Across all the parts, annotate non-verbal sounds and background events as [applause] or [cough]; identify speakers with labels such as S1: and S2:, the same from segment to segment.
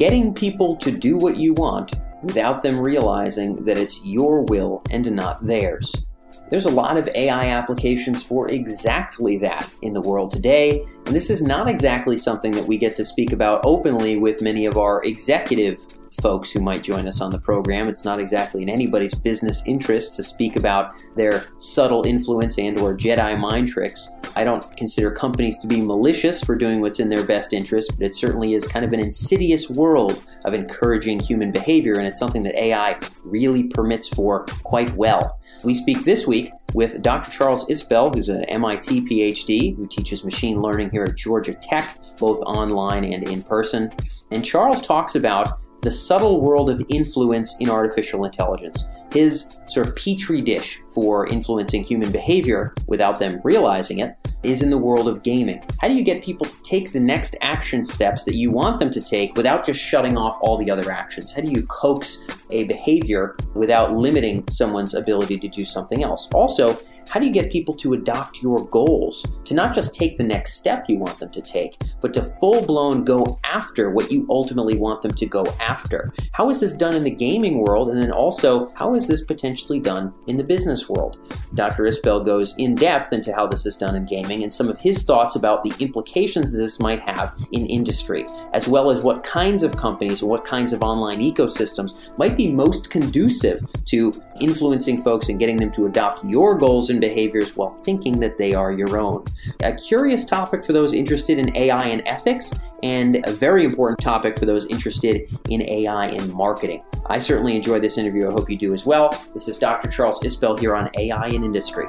S1: getting people to do what you want without them realizing that it's your will and not theirs. There's a lot of AI applications for exactly that in the world today, and this is not exactly something that we get to speak about openly with many of our executive folks who might join us on the program. It's not exactly in anybody's business interest to speak about their subtle influence and or Jedi mind tricks. I don't consider companies to be malicious for doing what's in their best interest, but it certainly is kind of an insidious world of encouraging human behavior, and it's something that AI really permits for quite well. We speak this week with Dr. Charles Isbell, who's an MIT PhD who teaches machine learning here at Georgia Tech, both online and in person. And Charles talks about the subtle world of influence in artificial intelligence. His sort of petri dish for influencing human behavior without them realizing it is in the world of gaming. How do you get people to take the next action steps that you want them to take without just shutting off all the other actions? How do you coax a behavior without limiting someone's ability to do something else? Also, how do you get people to adopt your goals? To not just take the next step you want them to take, but to full blown go after what you ultimately want them to go after? How is this done in the gaming world? And then also, how is this potentially done in the business world? Dr. Isbell goes in depth into how this is done in gaming and some of his thoughts about the implications this might have in industry, as well as what kinds of companies and what kinds of online ecosystems might be most conducive to influencing folks and getting them to adopt your goals and behaviors while thinking that they are your own. A curious topic for those interested in AI and ethics, and a very important topic for those interested in AI and marketing. I certainly enjoy this interview. I hope you do as well. This is Dr. Charles Isbell here on AI and Industry.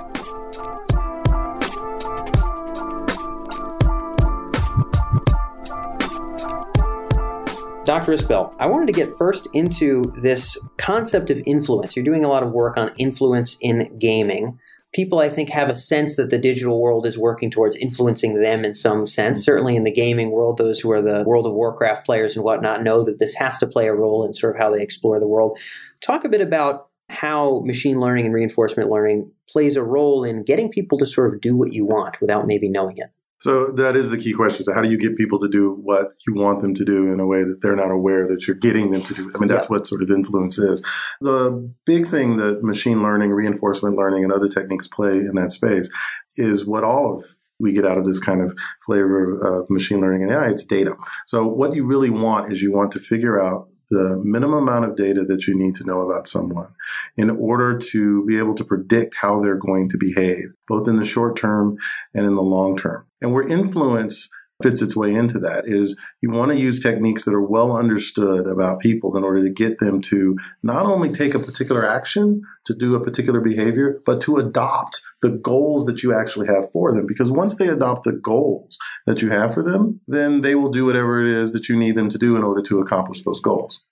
S1: Dr. Isbell, I wanted to get first into this concept of influence. You're doing a lot of work on influence in gaming people I think have a sense that the digital world is working towards influencing them in some sense. Mm-hmm. Certainly in the gaming world, those who are the World of Warcraft players and whatnot know that this has to play a role in sort of how they explore the world. Talk a bit about how machine learning and reinforcement learning plays a role in getting people to sort of do what you want without maybe knowing it.
S2: So that is the key question. So how do you get people to do what you want them to do in a way that they're not aware that you're getting them to do? I mean, that's yeah. what sort of influence is. The big thing that machine learning, reinforcement learning, and other techniques play in that space is what all of we get out of this kind of flavor of machine learning and AI, it's data. So what you really want is you want to figure out the minimum amount of data that you need to know about someone in order to be able to predict how they're going to behave, both in the short term and in the long term. And we're influence fits its way into that is you want to use techniques that are well understood about people in order to get them to not only take a particular action to do a particular behavior, but to adopt the goals that you actually have for them. Because once they adopt the goals that you have for them, then they will do whatever it is that you need them to do in order to accomplish those goals.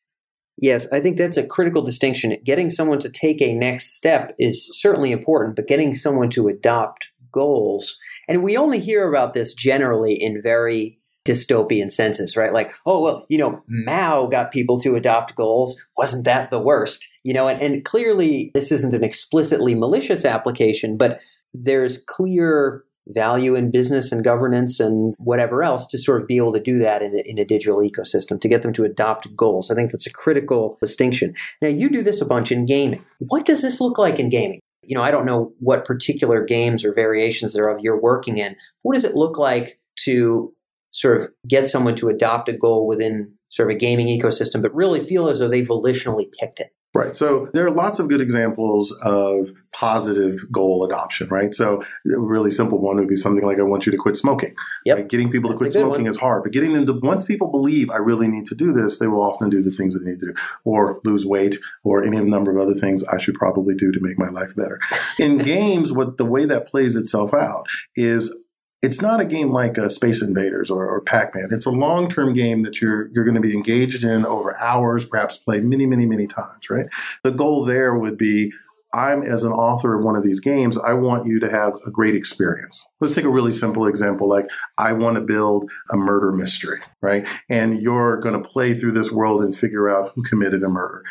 S1: Yes, I think that's a critical distinction. Getting someone to take a next step is certainly important, but getting someone to adopt goals. And we only hear about this generally in very dystopian senses, right? Like, oh, well, you know, Mao got people to adopt goals. Wasn't that the worst? You know, and, and clearly this isn't an explicitly malicious application, but there's clear value in business and governance and whatever else to sort of be able to do that in a, in a digital ecosystem to get them to adopt goals. I think that's a critical distinction. Now, you do this a bunch in gaming. What does this look like in gaming? You know, I don't know what particular games or variations thereof you're working in. What does it look like to sort of get someone to adopt a goal within sort of a gaming ecosystem, but really feel as though they volitionally picked it?
S2: Right. So there are lots of good examples of positive goal adoption, right? So a really simple one would be something like, I want you to quit smoking.
S1: Yep.
S2: Right? Getting people That's to quit smoking one. is hard, but getting them to, once people believe I really need to do this, they will often do the things they need to do or lose weight or any number of other things I should probably do to make my life better. In [laughs] games, what the way that plays itself out is it's not a game like uh, Space Invaders or, or Pac-Man. It's a long-term game that you're you're going to be engaged in over hours, perhaps play many, many, many times. Right. The goal there would be. I'm as an author of one of these games, I want you to have a great experience. Let's take a really simple example like I want to build a murder mystery, right? And you're going to play through this world and figure out who committed a murder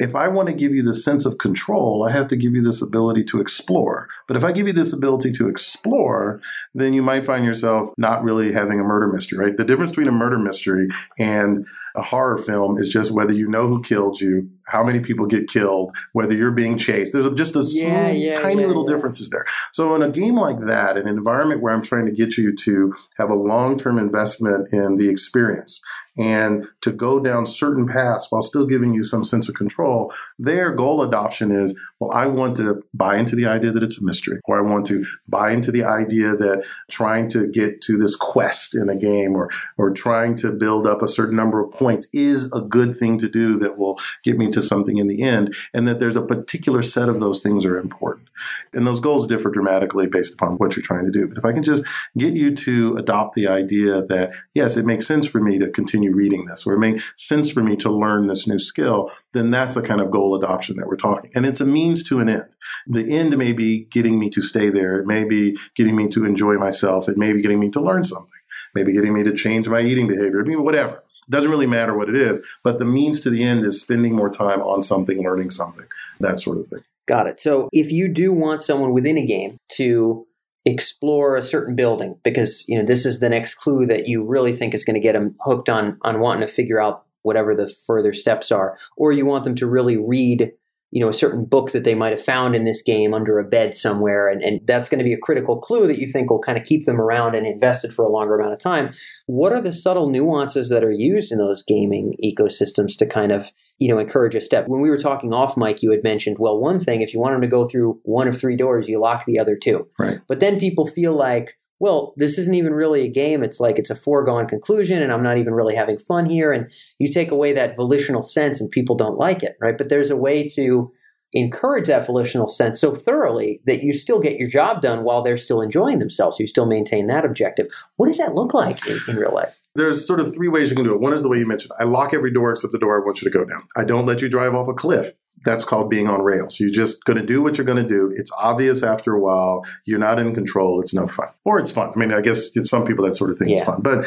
S2: if I want to give you the sense of control, I have to give you this ability to explore. But if I give you this ability to explore, then you might find yourself not really having a murder mystery, right? The difference between a murder mystery and a horror film is just whether you know who killed you, how many people get killed, whether you're being chased. There's just a
S1: Yeah, yeah,
S2: tiny
S1: yeah,
S2: little differences there. So in a game like that, an environment where I'm trying to get you to have a long-term investment in the experience and to go down certain paths while still giving you some sense of control, their goal adoption is, well, I want to buy into the idea that it's a mystery, or I want to buy into the idea that trying to get to this quest in a game or or trying to build up a certain number of points is a good thing to do that will get me to something in the end, and that there's a particular set of those things are important. And those goals differ dramatically based upon what you're trying to do. But if I can just get you to adopt the idea that, yes, it makes sense for me to continue reading this, or it makes sense for me to learn this new skill, then that's the kind of goal adoption that we're talking. And it's a means to an end. The end may be getting me to stay there. It may be getting me to enjoy myself. It may be getting me to learn something. Maybe getting me to change my eating behavior. Whatever. Doesn't really matter what it is, but the means to the end is spending more time on something, learning something, that sort of thing.
S1: Got it. So if you do want someone within a game to explore a certain building, because you know this is the next clue that you really think is going to get them hooked on on wanting to figure out whatever the further steps are, or you want them to really read you know a certain book that they might have found in this game under a bed somewhere. And, and that's going to be a critical clue that you think will kind of keep them around and invested for a longer amount of time. What are the subtle nuances that are used in those gaming ecosystems to kind of you know encourage a step? When we were talking off mic you had mentioned well one thing if you want them to go through one of three doors you lock the other two.
S2: Right.
S1: but then people feel like well this isn't even really a game. It's like it's a foregone conclusion and i'm not even really having fun here. And you take away that volitional sense and people don't like it right? But there's a way to encourage that volitional sense so thoroughly that you still get your job done while they're still enjoying themselves. You still maintain that objective. What does that look like in, in real life
S2: There's sort of three ways you can do it. One is the way you mentioned. I lock every door except the door I want you to go down. I don't let you drive off a cliff. That's called being on rails. You're just going to do what you're going to do. It's obvious after a while. You're not in control. It's no fun. Or it's fun. I mean, I guess some people that sort of thing is fun. But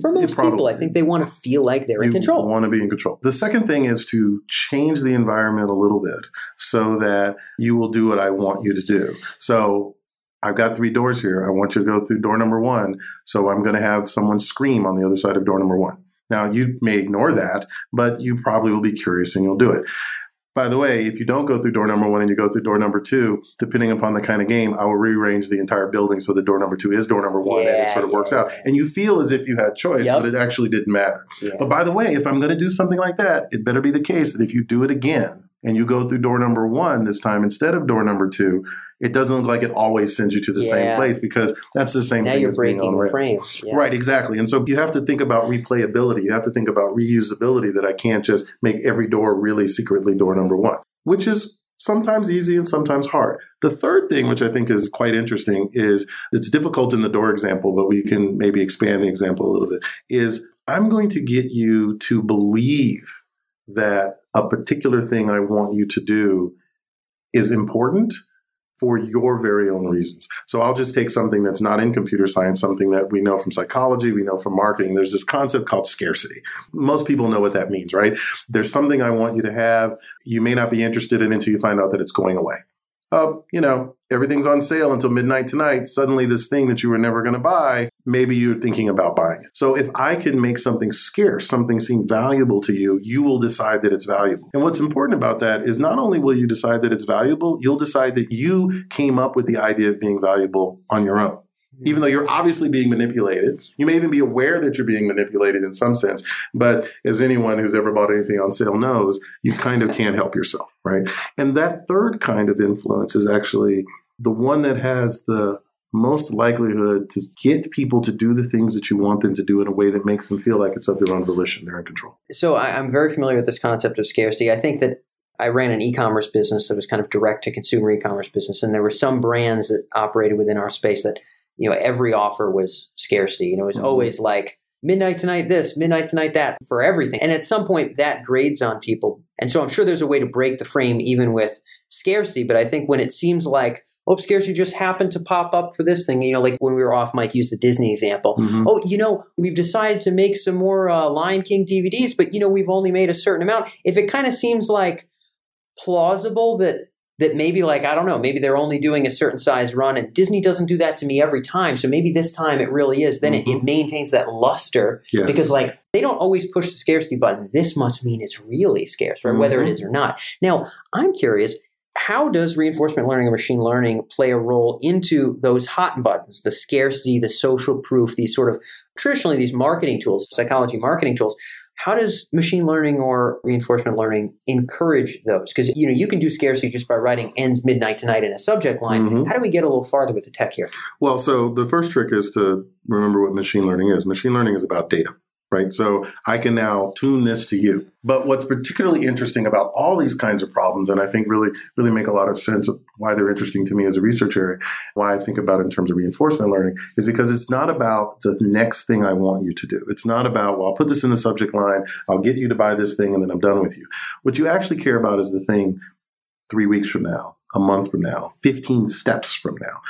S1: for most people i think they want to feel like they're in control
S2: want to be in control. The second thing is to change the environment a little bit so that you will do what I want you to do. So I've got three doors here. I want you to go through door number one. So I'm going to have someone scream on the other side of door number one. Now you may ignore that, but you probably will be curious and you'll do it. By the way, if you don't go through door number one and you go through door number two, depending upon the kind of game, I will rearrange the entire building so that door number two is door number one and it sort of works out. And you feel as if you had choice,
S1: Yep.
S2: but it actually didn't matter.
S1: Yeah.
S2: But by the way, if I'm going to do something like that, it better be the case that if you do it again and you go through door number one this time instead of door number two, it doesn't look like it always sends you to the
S1: Yeah.
S2: same place because that's the same
S1: now
S2: thing
S1: you're breaking the frame Yeah.
S2: Right, exactly. And so you have to think about replayability. You have to think about reusability that I can't just make every door really secretly door number one, which is sometimes easy and sometimes hard. The third thing, which I think is quite interesting, is it's difficult in the door example, but we can maybe expand the example a little bit, is I'm going to get you to believe that a particular thing I want you to do is important for your very own reasons. So I'll just take something that's not in computer science, something that we know from psychology, we know from marketing. There's this concept called scarcity. Most people know what that means, right? There's something I want you to have. You may not be interested in until you find out that it's going away. Uh, you know, everything's on sale until midnight tonight. Suddenly, this thing that you were never going to buy, maybe you're thinking about buying it. So, if I can make something scarce, something seem valuable to you, you will decide that it's valuable. And what's important about that is not only will you decide that it's valuable, you'll decide that you came up with the idea of being valuable on your own. Even though you're obviously being manipulated, you may even be aware that you're being manipulated in some sense. But as anyone who's ever bought anything on sale knows, you kind of can't help yourself, right? And that third kind of influence is actually the one that has the most likelihood to get people to do the things that you want them to do in a way that makes them feel like it's of their own volition, they're in control.
S1: So I, I'm very familiar with this concept of scarcity. I think that I ran an e-commerce business that was kind of direct to consumer e-commerce business, and there were some brands that operated within our space that you know every offer was scarcity. You know, it was
S2: Mhm.
S1: always like midnight tonight this, midnight tonight that for everything. And at some point that grades on people. And so I'm sure there's a way to break the frame even with scarcity. But I think when it seems like oh, scarcity just happened to pop up for this thing. You know, like when we were off mic, used the Disney example.
S2: Mhm.
S1: Oh, you know, we've decided to make some more uh, Lion King DVDs, but you know, we've only made a certain amount. If it kind of seems like, plausible that that maybe like I don't know, maybe they're only doing a certain size run, and Disney doesn't do that to me every time. So maybe this time it really is. Then mm-hmm. it, it, maintains that luster yes. because like they don't always push the scarcity button. This must mean it's really scarce, right? Mm-hmm. Whether it mm-hmm. or not. Now I'm curious. How does reinforcement learning and machine learning play a role into those hot buttons, the scarcity, the social proof, these sort of traditionally these marketing tools, psychology marketing tools? How does machine learning or reinforcement learning encourage those? Because you know you can do scarcity just by writing ends midnight tonight in a subject line. Mm-hmm. How do we get a little farther with the tech here?
S2: Well, so the first trick is to remember what machine learning is. Machine learning is about data right? So I can now tune this to you. But what's particularly interesting about all these kinds of problems, and I think really, really make a lot of sense of why they're interesting to me as a researcher, why I think about it in terms of reinforcement learning, is because it's not about the next thing I want you to do. It's not about, well, I'll put this in the subject line, I'll get you to buy this thing, and then I'm done with you. What you actually care about is the thing three weeks from now, a month from now, 15 steps from now.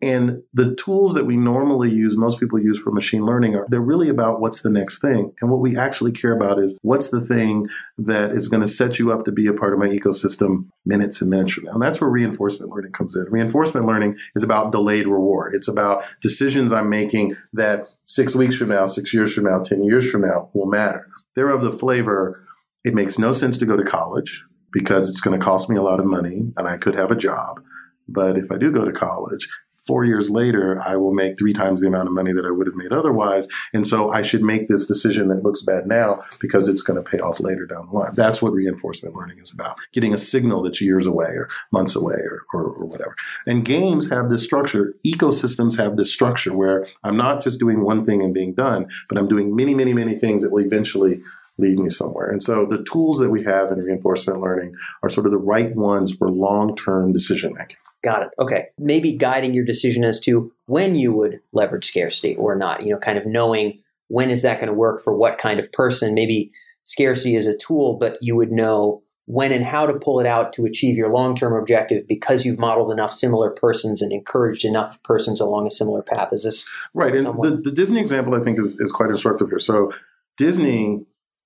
S2: And the tools that we normally use, most people use for machine learning, are they're really about what's the next thing. And what we actually care about is what's the thing that is going to set you up to be a part of my ecosystem minutes and minutes from now. And that's where reinforcement learning comes in. Reinforcement learning is about delayed reward. It's about decisions I'm making that six weeks from now, six years from now, 10 years from now will matter. They're of the flavor, it makes no sense to go to college because it's going to cost me a lot of money and I could have a job. But if I do go to college, four years later, I will make three times the amount of money that I would have made otherwise. And so I should make this decision that looks bad now because it's going to pay off later down the line. That's what reinforcement learning is about getting a signal that's years away or months away or, or, or whatever. And games have this structure, ecosystems have this structure where I'm not just doing one thing and being done, but I'm doing many, many, many things that will eventually lead me somewhere. And so the tools that we have in reinforcement learning are sort of the right ones for long term decision making.
S1: Got it. Okay. Maybe guiding your decision as to when you would leverage scarcity or not, you know, kind of knowing when is that going to work for what kind of person. Maybe scarcity is a tool, but you would know when and how to pull it out to achieve your long term objective because you've modeled enough similar persons and encouraged enough persons along a similar path. Is this
S2: right? And the, the Disney example, I think, is, is quite instructive here. So, Disney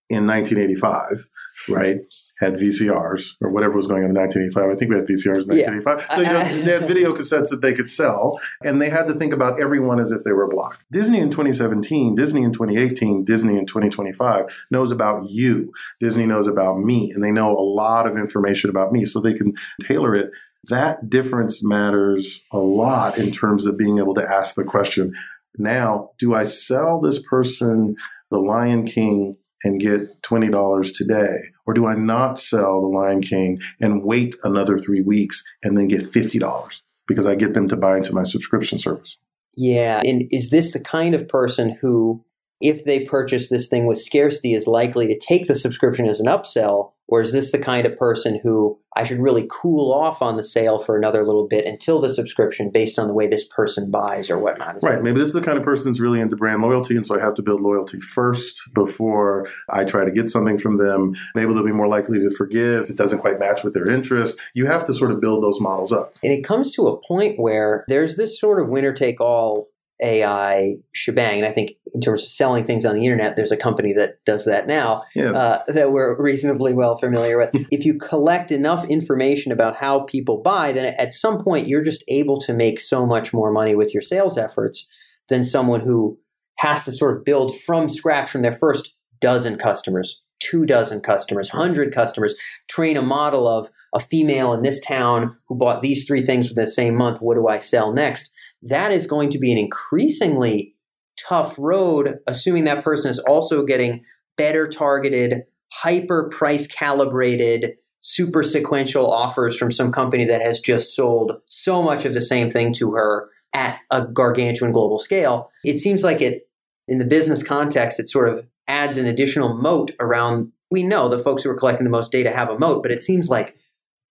S2: in 1985, right, had VCRs or whatever was going on in 1985. I think we had VCRs in 1985. Yeah. So you know, [laughs] they had video cassettes that they could sell, and they had to think about everyone as if they were a block. Disney in 2017, Disney in 2018, Disney in 2025 knows about you. Disney knows about me, and they know a lot of information about me, so they can tailor it. That difference matters a lot in terms of being able to ask the question. Now, do I sell this person the Lion King and get $20 today? Or do I not sell The Lion King and wait another three weeks and then get $50 because I get them to buy into my subscription service?
S1: Yeah. And is this the kind of person who, if they purchase this thing with scarcity, is likely to take the subscription as an upsell or is this the kind of person who I should really cool off on the sale for another little bit until the subscription based on the way this person buys or whatnot?
S2: Is right. Maybe this is the kind of person that's really into brand loyalty. And so I have to build loyalty first before I try to get something from them. Maybe they'll be more likely to forgive if it doesn't quite match with their interest. You have to sort of build those models up.
S1: And it comes to a point where there's this sort of winner take all AI shebang. And I think in terms of selling things on the internet, there's a company that does that now yes. uh, that we're reasonably well familiar with. [laughs] if you collect enough information about how people buy, then at some point you're just able to make so much more money with your sales efforts than someone who has to sort of build from scratch from their first dozen customers, two dozen customers, hundred customers, train a model of a female in this town who bought these three things within the same month. What do I sell next? That is going to be an increasingly tough road, assuming that person is also getting better targeted, hyper price calibrated, super sequential offers from some company that has just sold so much of the same thing to her at a gargantuan global scale. It seems like it, in the business context, it sort of adds an additional moat around. We know the folks who are collecting the most data have a moat, but it seems like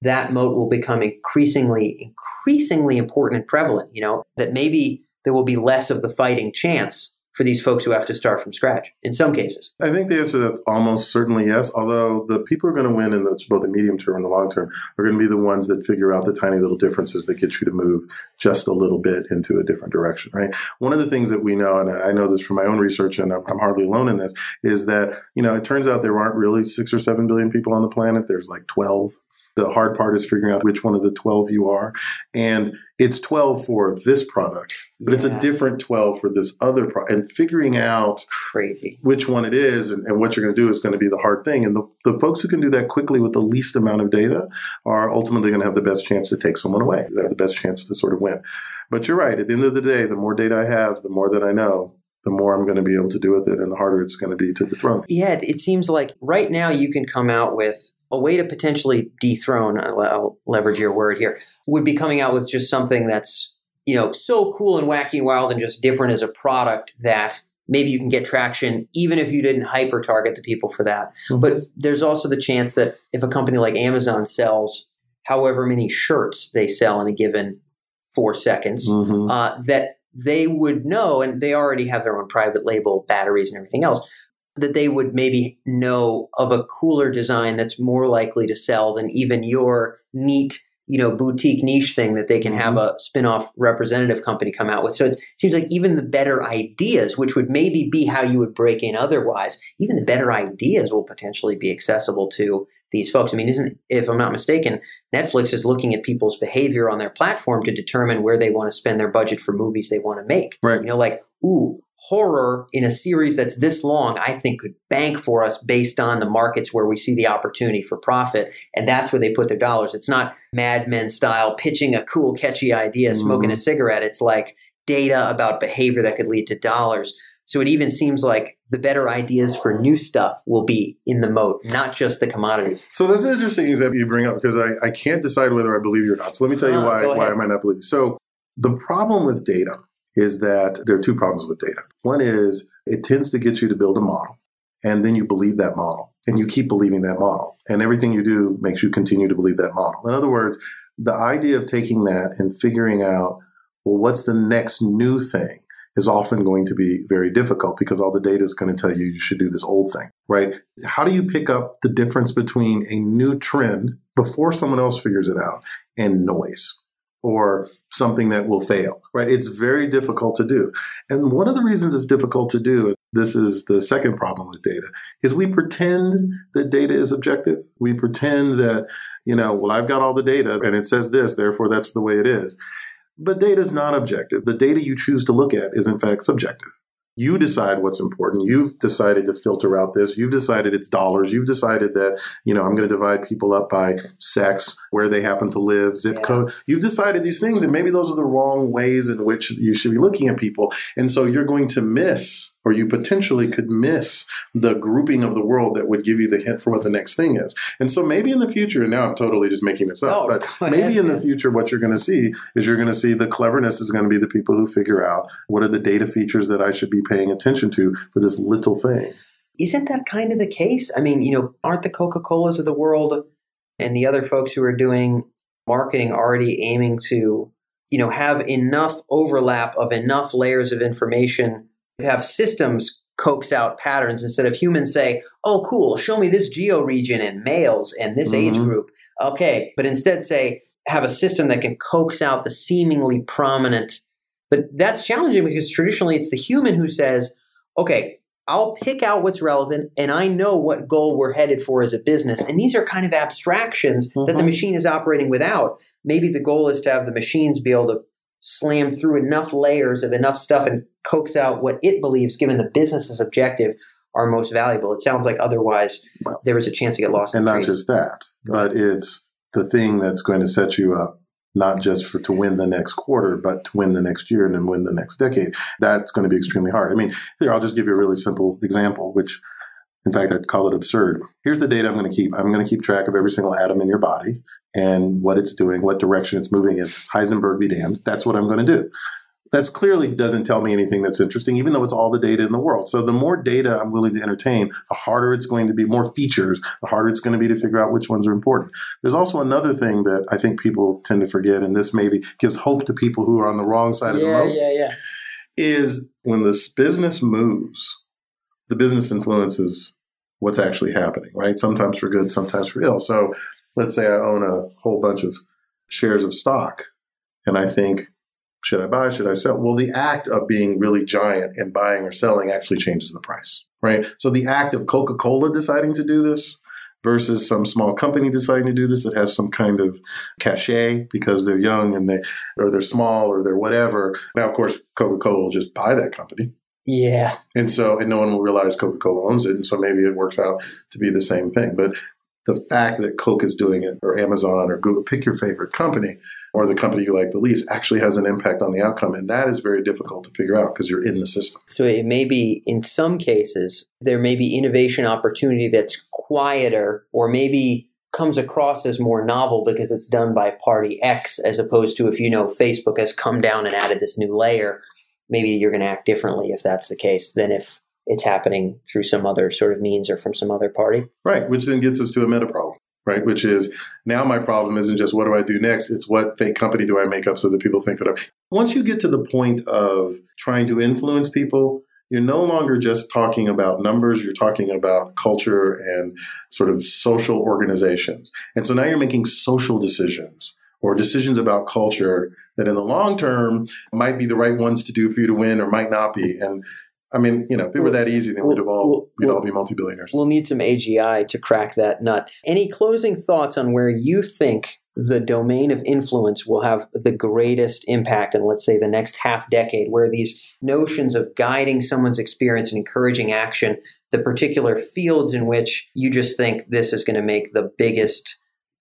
S1: that moat will become increasingly, increasingly important and prevalent, you know, that maybe there will be less of the fighting chance for these folks who have to start from scratch in some cases?
S2: I think the answer to that's almost certainly yes, although the people who are going to win in the, both the medium term and the long term are going to be the ones that figure out the tiny little differences that get you to move just a little bit into a different direction, right? One of the things that we know, and I know this from my own research, and I'm, I'm hardly alone in this, is that, you know, it turns out there aren't really six or seven billion people on the planet. There's like 12 The hard part is figuring out which one of the 12 you are. And it's 12 for this product, but yeah. it's a different 12 for this other product. And figuring out
S1: crazy
S2: which one it is and, and what you're going to do is going to be the hard thing. And the, the folks who can do that quickly with the least amount of data are ultimately going to have the best chance to take someone away. They have the best chance to sort of win. But you're right. At the end of the day, the more data I have, the more that I know, the more I'm going to be able to do with it and the harder it's going to be to dethrone.
S1: Yeah, it seems like right now you can come out with a way to potentially dethrone, I'll leverage your word here, would be coming out with just something that's, you know, so cool and wacky and wild and just different as a product that maybe you can get traction even if you didn't hyper target the people for that. Mm-hmm. But there's also the chance that if a company like Amazon sells however many shirts they sell in a given four seconds, mm-hmm. uh, that they would know, and they already have their own private label batteries and everything else, that they would maybe know of a cooler design that's more likely to sell than even your neat, you know, boutique niche thing that they can mm-hmm. have a spin-off representative company come out with. So it seems like even the better ideas, which would maybe be how you would break in otherwise, even the better ideas will potentially be accessible to these folks. I mean, isn't if I'm not mistaken, Netflix is looking at people's behavior on their platform to determine where they want to spend their budget for movies they want to make.
S2: Right.
S1: You know, like, ooh, horror in a series that's this long, I think could bank for us based on the markets where we see the opportunity for profit. And that's where they put their dollars. It's not Mad Men style pitching a cool, catchy idea, mm-hmm. smoking a cigarette. It's like data about behavior that could lead to dollars. So it even seems like the better ideas for new stuff will be in the moat, not just the commodities.
S2: So that's an interesting example you bring up because I, I can't decide whether I believe you or not. So let me tell you uh, why, why I might not believe you. So the problem with data is that there are two problems with data. One is it tends to get you to build a model and then you believe that model and you keep believing that model and everything you do makes you continue to believe that model. In other words, the idea of taking that and figuring out, well, what's the next new thing? is often going to be very difficult because all the data is going to tell you you should do this old thing, right? How do you pick up the difference between a new trend before someone else figures it out and noise? Or something that will fail, right? It's very difficult to do. And one of the reasons it's difficult to do, this is the second problem with data, is we pretend that data is objective. We pretend that, you know, well, I've got all the data and it says this, therefore that's the way it is. But data is not objective. The data you choose to look at is in fact subjective. You decide what's important. You've decided to filter out this. You've decided it's dollars. You've decided that, you know, I'm going to divide people up by sex, where they happen to live, zip yeah. code. You've decided these things, and maybe those are the wrong ways in which you should be looking at people. And so you're going to miss or you potentially could miss the grouping of the world that would give you the hint for what the next thing is. And so maybe in the future, and now I'm totally just making this up, oh, but maybe in the future, what you're going to see is you're going to see the cleverness is going to be the people who figure out what are the data features that I should be paying attention to for this little thing.
S1: Isn't that kind of the case? I mean, you know, aren't the Coca Colas of the world and the other folks who are doing marketing already aiming to, you know, have enough overlap of enough layers of information to have systems coax out patterns instead of humans say, oh, cool, show me this geo region and males and this mm-hmm. age group. Okay. But instead say, have a system that can coax out the seemingly prominent. But that's challenging because traditionally it's the human who says, okay, I'll pick out what's relevant and I know what goal we're headed for as a business. And these are kind of abstractions mm-hmm. that the mm-hmm. machine is operating without. Maybe the goal is to have the machines be able to slam through enough layers of enough stuff and coax out what it believes, given the business's objective, are most valuable. It sounds like otherwise well, there is a chance to get lost.
S2: And not just that, but it's the thing that's going to set you up not just for to win the next quarter, but to win the next year and then win the next decade. That's going to be extremely hard. I mean, here I'll just give you a really simple example, which in fact, I'd call it absurd. Here's the data I'm going to keep. I'm going to keep track of every single atom in your body and what it's doing, what direction it's moving in. Heisenberg be damned. That's what I'm going to do. That's clearly doesn't tell me anything that's interesting, even though it's all the data in the world. So the more data I'm willing to entertain, the harder it's going to be, more features, the harder it's going to be to figure out which ones are important. There's also another thing that I think people tend to forget, and this maybe gives hope to people who are on the wrong side
S1: yeah,
S2: of the
S1: road. Yeah, yeah,
S2: Is when this business moves, the business influences what's actually happening, right? Sometimes for good, sometimes for ill. So let's say I own a whole bunch of shares of stock and I think, should I buy? Should I sell? Well, the act of being really giant and buying or selling actually changes the price, right? So the act of Coca Cola deciding to do this versus some small company deciding to do this that has some kind of cachet because they're young and they or they're small or they're whatever. Now, of course, Coca Cola will just buy that company.
S1: Yeah.
S2: And so, and no one will realize Coca Cola owns it. And so maybe it works out to be the same thing. But the fact that Coke is doing it, or Amazon, or Google, pick your favorite company, or the company you like the least, actually has an impact on the outcome. And that is very difficult to figure out because you're in the system.
S1: So it may be, in some cases, there may be innovation opportunity that's quieter, or maybe comes across as more novel because it's done by party X, as opposed to if you know Facebook has come down and added this new layer. Maybe you're going to act differently if that's the case than if it's happening through some other sort of means or from some other party.
S2: Right, which then gets us to a meta problem, right? Which is now my problem isn't just what do I do next, it's what fake company do I make up so that people think that I'm. Once you get to the point of trying to influence people, you're no longer just talking about numbers, you're talking about culture and sort of social organizations. And so now you're making social decisions or decisions about culture that in the long term might be the right ones to do for you to win or might not be. And I mean, you know, if it were that easy, then we'd all we'd all be multi-billionaires.
S1: We'll need some AGI to crack that nut. Any closing thoughts on where you think the domain of influence will have the greatest impact in, let's say, the next half decade, where these notions of guiding someone's experience and encouraging action, the particular fields in which you just think this is going to make the biggest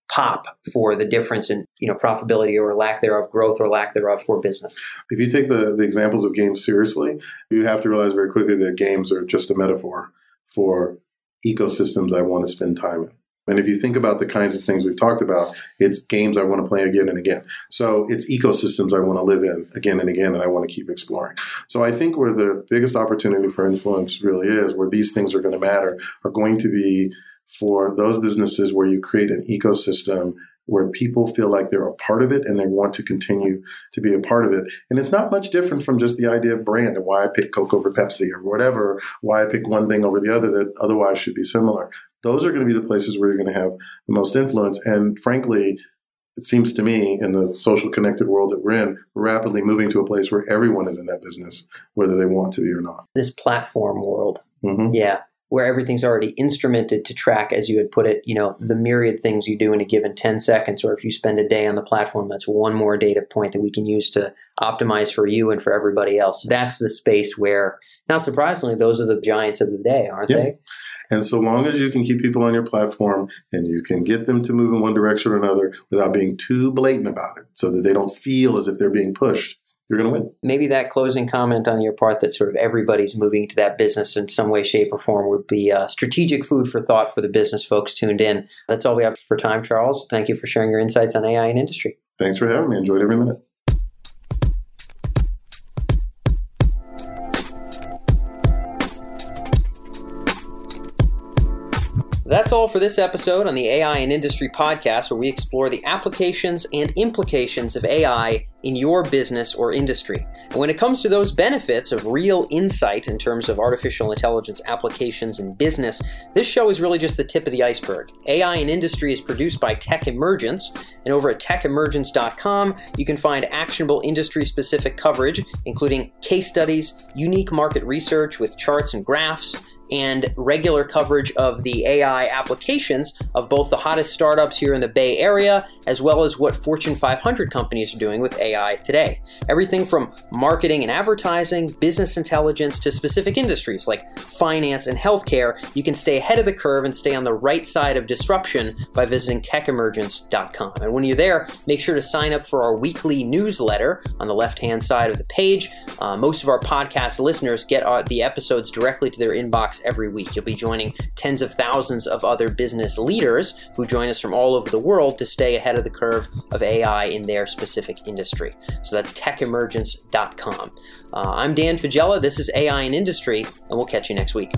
S1: pop for the difference in you know profitability or lack thereof, growth or lack thereof for business.
S2: If you take the, the examples of games seriously, you have to realize very quickly that games are just a metaphor for ecosystems I want to spend time in. And if you think about the kinds of things we've talked about, it's games I want to play again and again. So it's ecosystems I want to live in again and again, and I want to keep exploring. So I think where the biggest opportunity for influence really is, where these things are going to matter, are going to be for those businesses where you create an ecosystem where people feel like they're a part of it and they want to continue to be a part of it. And it's not much different from just the idea of brand and why I pick Coke over Pepsi or whatever, why I pick one thing over the other that otherwise should be similar. Those are going to be the places where you're going to have the most influence. And frankly, it seems to me in the social connected world that we're in, we're rapidly moving to a place where everyone is in that business, whether they want to be or not.
S1: This platform world. Mm-hmm. Yeah where everything's already instrumented to track, as you had put it, you know, the myriad things you do in a given 10 seconds, or if you spend a day on the platform, that's one more data point that we can use to optimize for you and for everybody else. That's the space where, not surprisingly, those are the giants of the day, aren't yeah. they?
S2: And so long as you can keep people on your platform and you can get them to move in one direction or another without being too blatant about it so that they don't feel as if they're being pushed, you're going to win.
S1: Maybe that closing comment on your part that sort of everybody's moving to that business in some way, shape, or form would be uh, strategic food for thought for the business folks tuned in. That's all we have for time, Charles. Thank you for sharing your insights on AI and industry.
S2: Thanks for having me. Enjoyed every minute.
S1: That's all for this episode on the AI and Industry podcast, where we explore the applications and implications of AI in your business or industry. And when it comes to those benefits of real insight in terms of artificial intelligence applications in business, this show is really just the tip of the iceberg. AI in Industry is produced by Tech Emergence, and over at techemergence.com, you can find actionable industry specific coverage, including case studies, unique market research with charts and graphs and regular coverage of the AI applications of both the hottest startups here in the Bay Area, as well as what Fortune 500 companies are doing with AI today. Everything from marketing and advertising, business intelligence, to specific industries like finance and healthcare, you can stay ahead of the curve and stay on the right side of disruption by visiting techemergence.com. And when you're there, make sure to sign up for our weekly newsletter on the left hand side of the page. Uh, most of our podcast listeners get our, the episodes directly to their inbox every week. You'll be joining tens of thousands of other business leaders who join us from all over the world to stay ahead of the curve of AI in their specific industry. So that's techemergence.com. Uh, I'm Dan Faggella. This is AI in Industry, and we'll catch you next week.